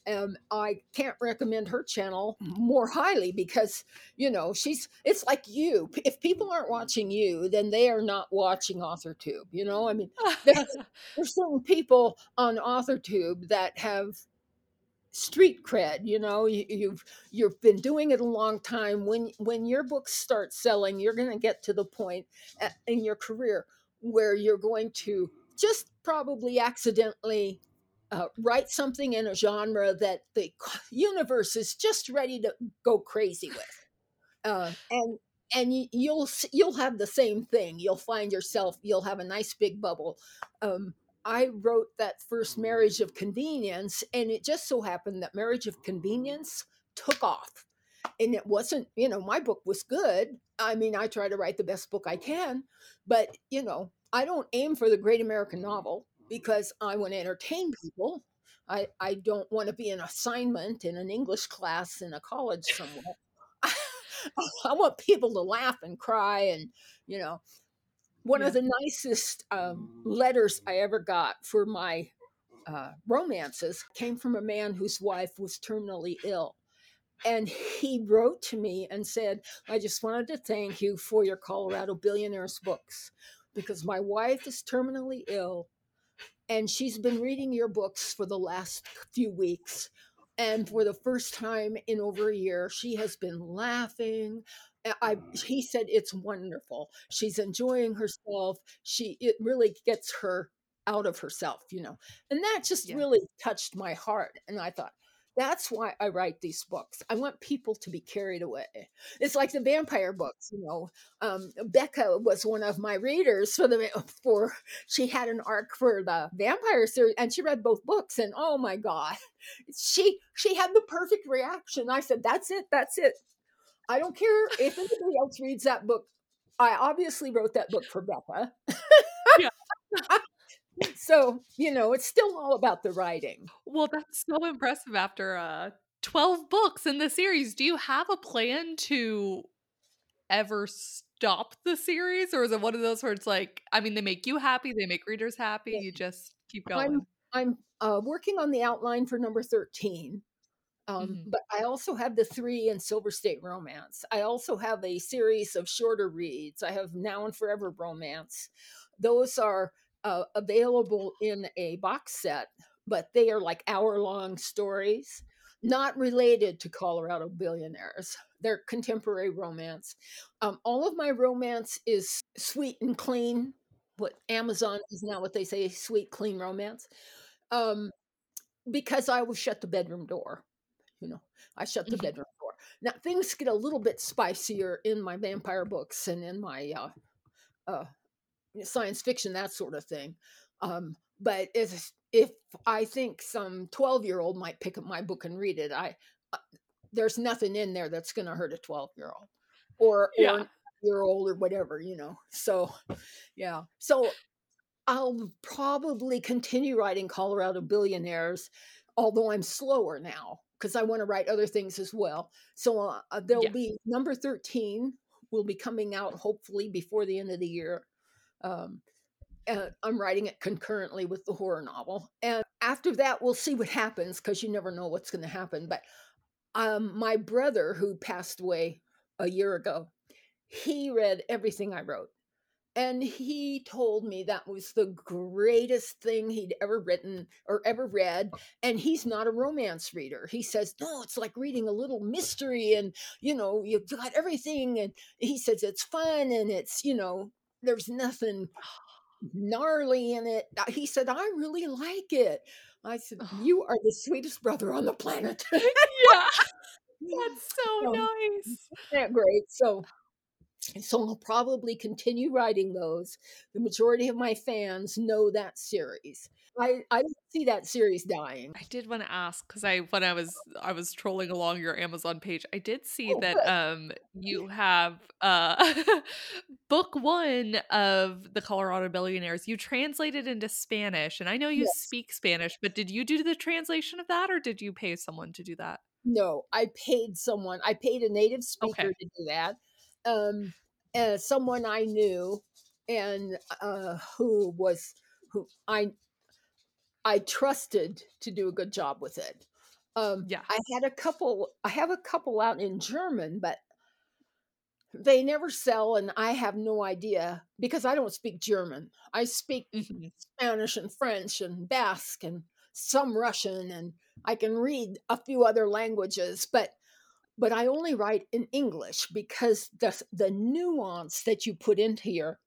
Speaker 3: Um, I can't recommend her channel more highly because you know she's it's like you. If people aren't watching you, then they are not watching AuthorTube. You know, I mean, there's, there's certain people on AuthorTube that have street cred you know you, you've you've been doing it a long time. When when your books start selling you're going to get to the point at, in your career where you're going to just probably accidentally uh, write something in a genre that the universe is just ready to go crazy with. Uh, and and you, you'll you'll have the same thing. You'll find yourself you'll have a nice big bubble um, I wrote that first mm-hmm. Marriage of Convenience, and it just so happened that Marriage of Convenience took off. And it wasn't, you know, my book was good. I mean, I try to write the best book I can, but, you know, I don't aim for the great American novel because I want to entertain people. I, I don't want to be an assignment in an English class in a college somewhere. I want people to laugh and cry and, you know, one yeah. of the nicest um, letters I ever got for my uh, romances came from a man whose wife was terminally ill. And he wrote to me and said, I just wanted to thank you for your Colorado Billionaires books because my wife is terminally ill and she's been reading your books for the last few weeks. And for the first time in over a year, she has been laughing, I he said it's wonderful. She's enjoying herself. She it really gets her out of herself, you know. And that just yeah. really touched my heart. And I thought, that's why I write these books. I want people to be carried away. It's like the vampire books, you know. Um, Becca was one of my readers for the for she had an arc for the vampire series, and she read both books. And oh my god, she she had the perfect reaction. I said, "That's it, that's it. I don't care if anybody else reads that book. I obviously wrote that book for Becca. yeah. so, you know, it's still all about the writing.
Speaker 2: Well, that's so impressive after uh 12 books in the series. Do you have a plan to ever stop the series or is it one of those where it's like I mean they make you happy, they make readers happy, you just keep going?
Speaker 3: I'm I'm uh, working on the outline for number 13. Um, mm-hmm. But I also have the three in Silver State Romance. I also have a series of shorter reads. I have Now and Forever Romance. Those are uh, available in a box set, but they are like hour long stories, not related to Colorado billionaires. They're contemporary romance. Um, all of my romance is sweet and clean. What Amazon is now what they say, sweet, clean romance. Um, because I will shut the bedroom door i shut the mm-hmm. bedroom door. Now things get a little bit spicier in my vampire books and in my uh, uh, science fiction that sort of thing. Um, but if if i think some 12 year old might pick up my book and read it i uh, there's nothing in there that's going to hurt a 12 year old or
Speaker 2: yeah.
Speaker 3: or year old or whatever you know? So yeah. So i'll probably continue writing colorado billionaires although i'm slower now because I want to write other things as well. So uh, there'll
Speaker 2: Yeah.
Speaker 3: be number 13 will be coming out hopefully before the end of the year. Um, uh, I'm writing it concurrently with the horror novel. And after that, we'll see what happens because you never know what's going to happen. But um, my brother, who passed away a year ago, he read everything I wrote. And he told me that was the greatest thing he'd ever written or ever read. And he's not a romance reader. He says, No, it's like reading a little mystery and, you know, you've got everything. And he says it's fun and it's, you know, there's nothing gnarly in it. He said, I really like it. I said. You are the sweetest brother on the planet.
Speaker 2: yeah. That's so
Speaker 3: So,
Speaker 2: nice.
Speaker 3: yeah, great. So, so I'll probably continue writing those. The majority of my fans know that series. I I see that series dying.
Speaker 2: I did want to ask because I when I was I was trolling along your Amazon page, I did see
Speaker 3: Oh,
Speaker 2: that
Speaker 3: good.
Speaker 2: um you have uh book one of the Colorado Billionaires. You translated into Spanish, and I know you
Speaker 3: Yes.
Speaker 2: speak Spanish, but did you do the translation of that, or did you pay someone to do that?
Speaker 3: No, I paid someone. I paid a native
Speaker 2: Okay.
Speaker 3: speaker to do that. Um, uh, someone I knew, and uh, who was who I I trusted to do a good job with it. Um,
Speaker 2: Yeah.
Speaker 3: I had a couple. I have a couple out in German, but they never sell, and I have no idea because I don't speak German. I speak
Speaker 2: Mhm.
Speaker 3: Spanish and French and Basque and some Russian, and I can read a few other languages, but but I only write in English because the the nuance that you put into your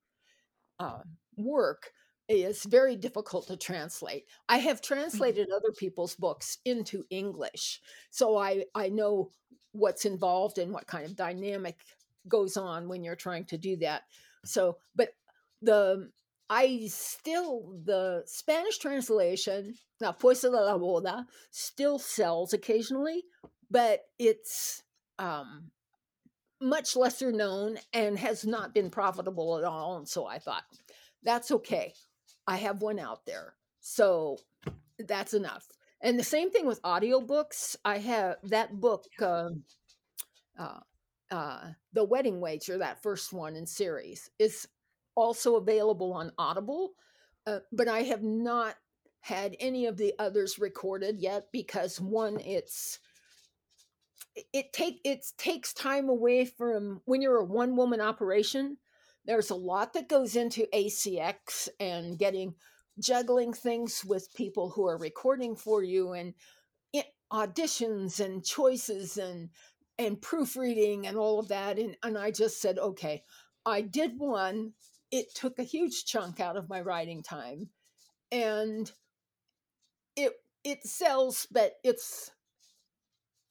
Speaker 3: uh, work is very difficult to translate. I have
Speaker 2: Mhm.
Speaker 3: translated other people's books into English, so I I know what's involved and what kind of dynamic goes on when you're trying to do that. So, but the I still the Spanish translation, La Fuerza de la Boda, still sells occasionally, but it's um much lesser known and has not been profitable at all. And so I thought, that's okay. I have one out there. So that's enough. And the same thing with audiobooks. I have that book, um, uh, uh, The Wedding Wager, that first one in series, is also available on Audible. Uh, but I have not had any of the others recorded yet because one, it's it- take it takes time away from when you're a one woman operation there's a lot that goes into acx and getting juggling things with people who are recording for you and eh, auditions and choices and and proofreading and all of that and and i just said okay. I did one it took a huge chunk out of my writing time and it it sells but it's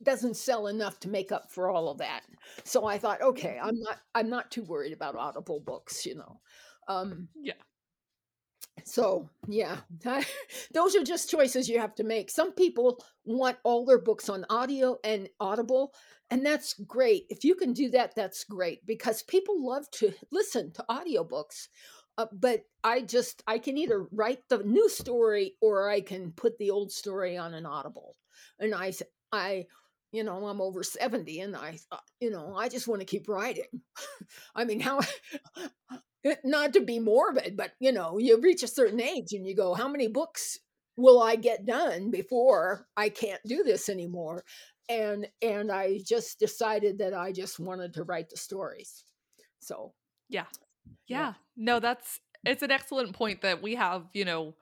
Speaker 3: doesn't sell enough to make up for all of that. So I thought, okay, I'm not I'm not too worried about audible books, you know. Um
Speaker 2: Yeah.
Speaker 3: so yeah, those are just choices you have to make. Some people want all their books on audio and audible, and that's great. If you can do that, that's great because people love to listen to audiobooks. Uh, but I just I can either write the new story or I can put the old story on an audible. And I I you know, I'm over 70 and I thought, you know, I just want to keep writing. I mean, how eh, not to be morbid, but you know, you reach a certain age and you go, how many books will I get done before I can't do this anymore? And and I just decided that I just wanted to write the stories. So,
Speaker 2: Yeah.
Speaker 3: Yeah.
Speaker 2: Yeah. No, that's it's an excellent point that we have, you know,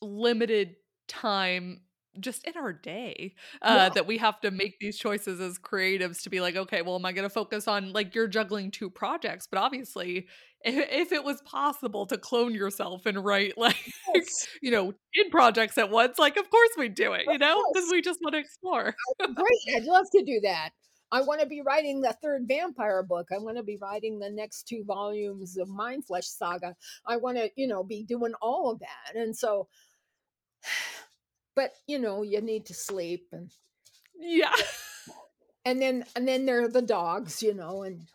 Speaker 2: limited time just in our day uh
Speaker 3: Yeah.
Speaker 2: that we have to make these choices as creatives to be like okay well am i going to focus on like you're juggling two projects but obviously if, if it was possible to clone yourself and write like
Speaker 3: yes,
Speaker 2: you know in projects at once like of course we do it you know because we just want to explore
Speaker 3: Great. I'd love to do that. I want to be writing the third vampire book. I want to be writing the next two volumes of Mind Flesh Saga. I want to, you know, be doing all of that. And so, but you know, you need to sleep and
Speaker 2: yeah
Speaker 3: and then and then there are the dogs, you know, and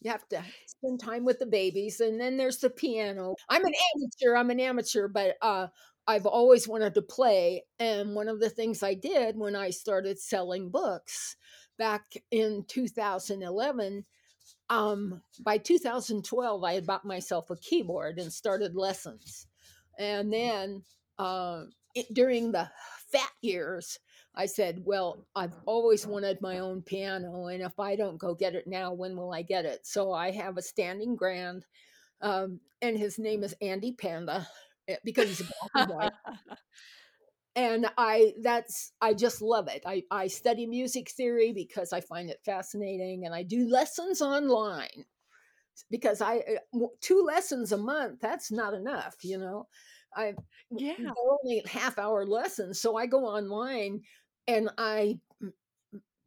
Speaker 3: you have to spend time with the babies. And then there's the piano. I'm an amateur. I'm an amateur, but uh, I've always wanted to play. And one of the things I did when I started selling books back in 2011, um, by 2012, I had bought myself a keyboard and started lessons. And then uh, it, during the fat years, I said, Well, I've always wanted my own piano. And if I don't go get it now, when will I get it? So I have a standing grand. Um, and his name is Andy Panda eh, because he's a black and and i that's i just love it I, I study music theory because i find it fascinating and i do lessons online because i uh, two lessons a month that's not enough you know i
Speaker 2: yeah
Speaker 3: they're only half hour lessons so i go online and i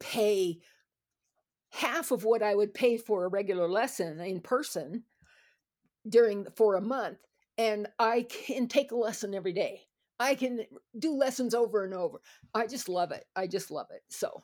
Speaker 3: pay half of what i would pay for a regular lesson in person during for a month and i can take a lesson every day I can do lessons over and over. I just love it. I just love it. So,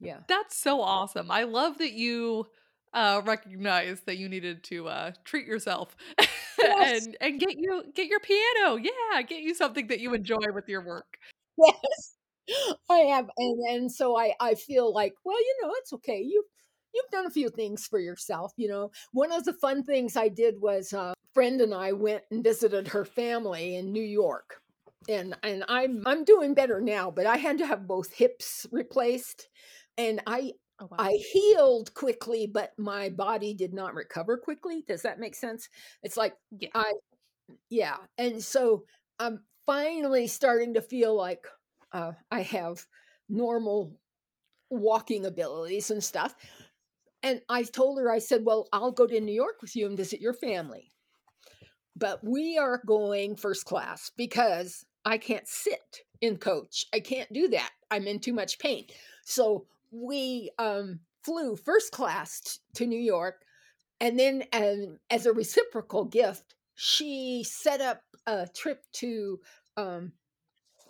Speaker 3: yeah.
Speaker 2: That's so awesome. I love that you uh recognize that you needed to uh treat yourself
Speaker 3: Yes.
Speaker 2: and and get you get your piano. Yeah, get you something that you enjoy with your work.
Speaker 3: Yes. I have and and so I I feel like, well, you know, it's okay. You you've done a few things for yourself, you know. One of the fun things I did was uh, a friend and I went and visited her family in New York and and I'm I'm doing better now, but I had to have both hips replaced, and I
Speaker 2: Oh wow.
Speaker 3: I healed quickly, but my body did not recover quickly. Does that make sense? It's like
Speaker 2: Yeah.
Speaker 3: I yeah, and so I'm finally starting to feel like uh, I have normal walking abilities and stuff. And I told her, I said, "Well, I'll go to New York with you and visit your family." but we are going first class because I can't sit in coach. I can't do that. I'm in too much pain. So we um, flew first class to New York. And then, um, as a reciprocal gift, she set up a trip to um,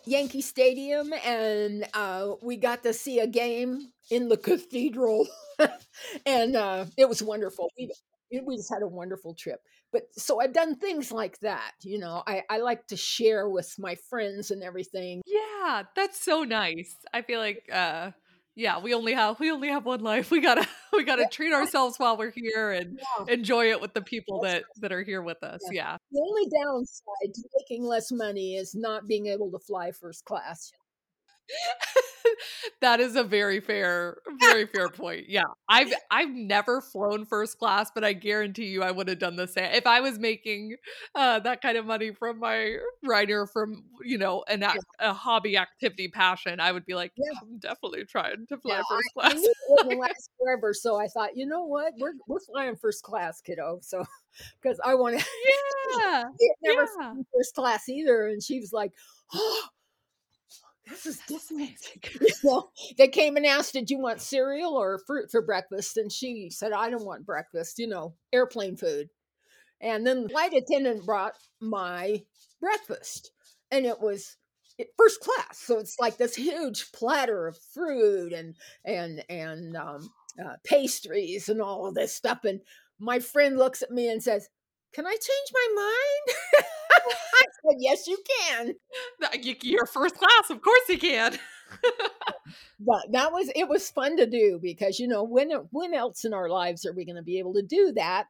Speaker 3: Yankee Stadium and uh, we got to see a game in the cathedral. and uh, it was wonderful. We, we just had a wonderful trip but so i've done things like that you know i, I like to share with my friends and everything
Speaker 2: Yeah, that's so nice. I feel like uh yeah, we only have we only have one life. We gotta we gotta treat ourselves while we're here and
Speaker 3: yeah,
Speaker 2: enjoy it with the people
Speaker 3: that's
Speaker 2: that that are here with us.
Speaker 3: yeah.
Speaker 2: Yeah.
Speaker 3: the only downside to making less money is not being able to fly first class
Speaker 2: that is a very fair very fair point yeah. I've i've never flown first class but i guarantee you i would have done the same if i was making uh that kind of money from my writer from you know an
Speaker 3: yeah,
Speaker 2: a hobby activity passion i would be like
Speaker 3: yeah.
Speaker 2: i'm definitely trying to fly
Speaker 3: yeah
Speaker 2: first
Speaker 3: I, I
Speaker 2: class
Speaker 3: it wouldn't last forever so i thought you know what? We're, we're flying first class kiddo so because i want to
Speaker 2: yeah
Speaker 3: never
Speaker 2: yeah.
Speaker 3: first class either and she was like oh this is
Speaker 2: that's
Speaker 3: different.
Speaker 2: amazing
Speaker 3: You know, they came and asked, Did you want cereal or fruit for breakfast? And she said, I don't want breakfast, you know, airplane food. And then the flight attendant brought my breakfast, and it was first class. So it's like this huge platter of fruit and and and um, uh, pastries and all of this stuff. And my friend looks at me and says, "Can I change my mind?" I said, "Yes, you can."
Speaker 2: You- you're first class of course you can
Speaker 3: but that was it was fun to do because you know when when else in our lives are we going to be able to do that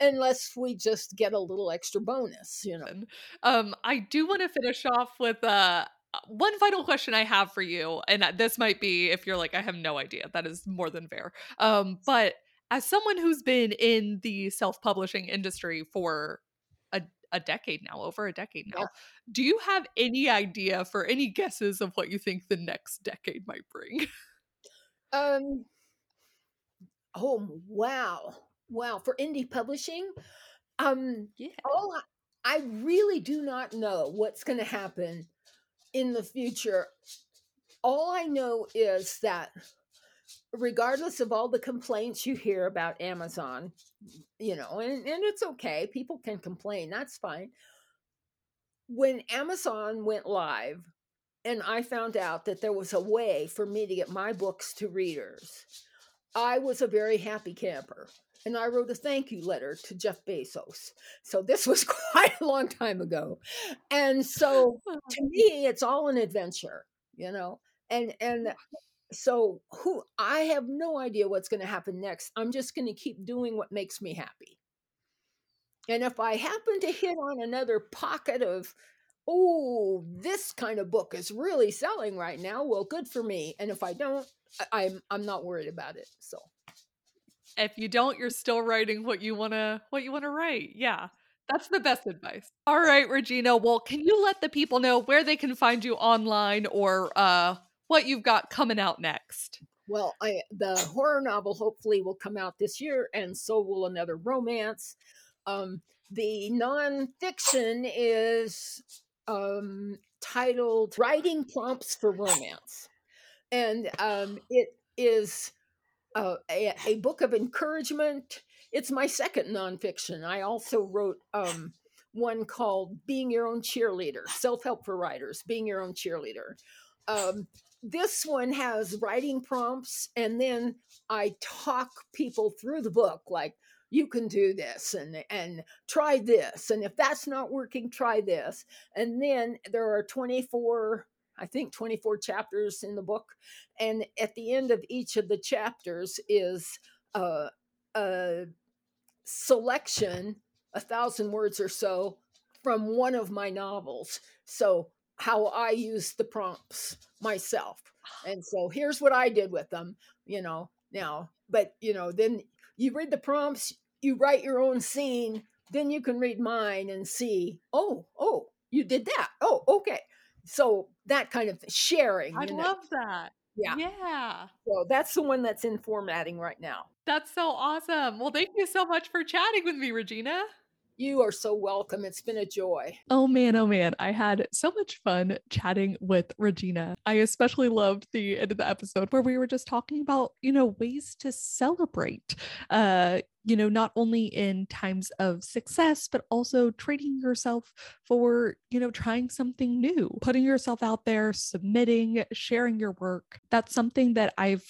Speaker 3: unless we just get a little extra bonus you know
Speaker 2: Um, I do want to finish off with uh one final question I have for you, and uh, this might be if you're like, I have no idea. That is more than fair. Um, but as someone who's been in the self-publishing industry for a a decade now, over a decade
Speaker 3: yeah
Speaker 2: now, do you have any idea for any guesses of what you think the next decade might bring?
Speaker 3: um oh wow wow for indie publishing um
Speaker 2: yeah.
Speaker 3: all I, I really do not know what's going to happen in the future all i know is that regardless of all the complaints you hear about amazon you know and, and it's okay people can complain that's fine. When amazon went live and i found out that there was a way for me to get my books to readers i was a very happy camper and i wrote a thank you letter to jeff bezos. So this was quite a long time ago. And so to me it's all an adventure you know? And and so who I have no idea what's going to happen next. I'm just going to keep doing what makes me happy. And if I happen to hit on another pocket of, oh, this kind of book is really selling right now, well, good for me. And if I don't, I'm I'm not worried about it. So
Speaker 2: if you don't, you're still writing what you wanna what you wanna write. Yeah. That's the best advice. All right, Regina. Well, can you let the people know where they can find you online or uh, what you've got coming out next?
Speaker 3: Well, I, the horror novel hopefully will come out this year, and so will another romance. Um, the nonfiction is um, titled Writing Prompts for Romance. And um, it is uh, a, a, book of encouragement. It's my second nonfiction. I also wrote um, one called Being Your Own Cheerleader, Self Help for Writers, Being Your Own Cheerleader. Um, this one has writing prompts, and then I talk people through the book, like, you can do this and and try this and if that's not working try this and then there are 24 I think 24 chapters in the book. And at the end of each of the chapters is a, a selection, a thousand words or so, from one of my novels. So, how I use the prompts myself. And so, here's what I did with them, you know, now. But, you know, then you read the prompts, you write your own scene, then you can read mine and see, oh, oh, you did that. Oh, okay so that kind of sharing.
Speaker 2: I love that.
Speaker 3: Yeah.
Speaker 2: Yeah.
Speaker 3: So that's the one that's in formatting right now.
Speaker 2: That's so awesome. Well, thank you so much for chatting with me, Regina.
Speaker 3: You are so welcome. It's been a joy.
Speaker 2: Oh man, oh man. I had so much fun chatting with Regina. I especially loved the end of the episode where we were just talking about, you know, ways to celebrate. Uh, you know, not only in times of success, but also training yourself for, you know, trying something new, putting yourself out there, submitting, sharing your work. That's something that I've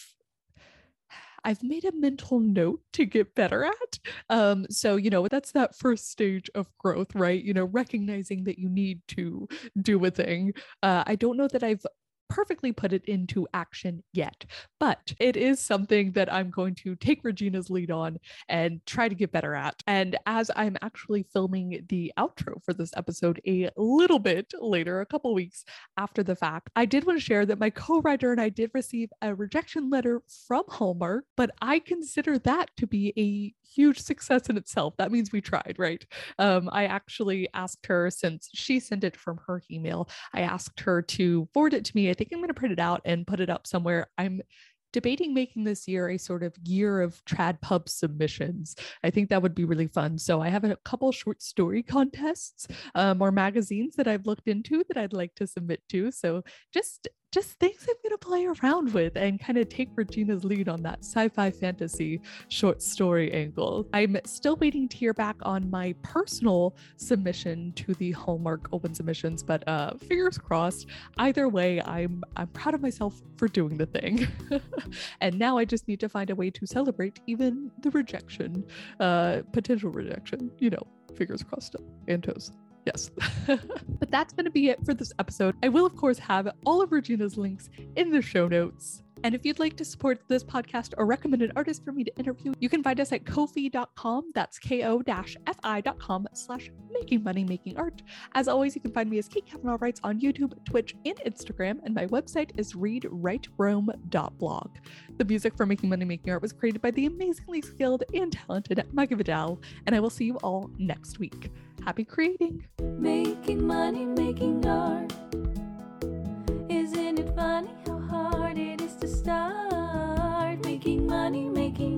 Speaker 2: I've made a mental note to get better at. Um, so, you know, that's that first stage of growth, right? You know, recognizing that you need to do a thing. Uh, I don't know that I've perfectly put it into action yet, but it is something that I'm going to take Regina's lead on and try to get better at. And as I'm actually filming the outro for this episode a little bit later, a couple weeks after the fact, I did want to share that my co writer and I did receive a rejection letter from Hallmark, but I consider that to be a huge success in itself. That means we tried, right? Um, I actually asked her, since she sent it from her email, I asked her to forward it to me think I'm going to print it out and put it up somewhere. I'm debating making this year a sort of year of trad pub submissions. I think that would be really fun. So I have a couple short story contests um, or magazines that I've looked into that I'd like to submit to. So just just things I'm going to play around with and kind of take Regina's lead on that sci fi fantasy short story angle. I'm still waiting to hear back on my personal submission to the Hallmark Open Submissions, but uh, fingers crossed. Either way, I'm I'm proud of myself for doing the thing. and now I just need to find a way to celebrate even the rejection, uh, potential rejection, you know, fingers crossed and toes. Yes. but that's going to be it for this episode. I will, of course, have all of Regina's links in the show notes. And if you'd like to support this podcast or recommend an artist for me to interview, you can find us at ko-fi.com. That's ko-fi.com slash making money making art. As always, you can find me as Kate Kavanaugh Writes on YouTube, Twitch, and Instagram. And my website is readwriterome.blog. The music for Making Money Making Art was created by the amazingly skilled and talented Micah Vidal. And I will see you all next week. Happy creating!
Speaker 1: Making money, making art start making money, making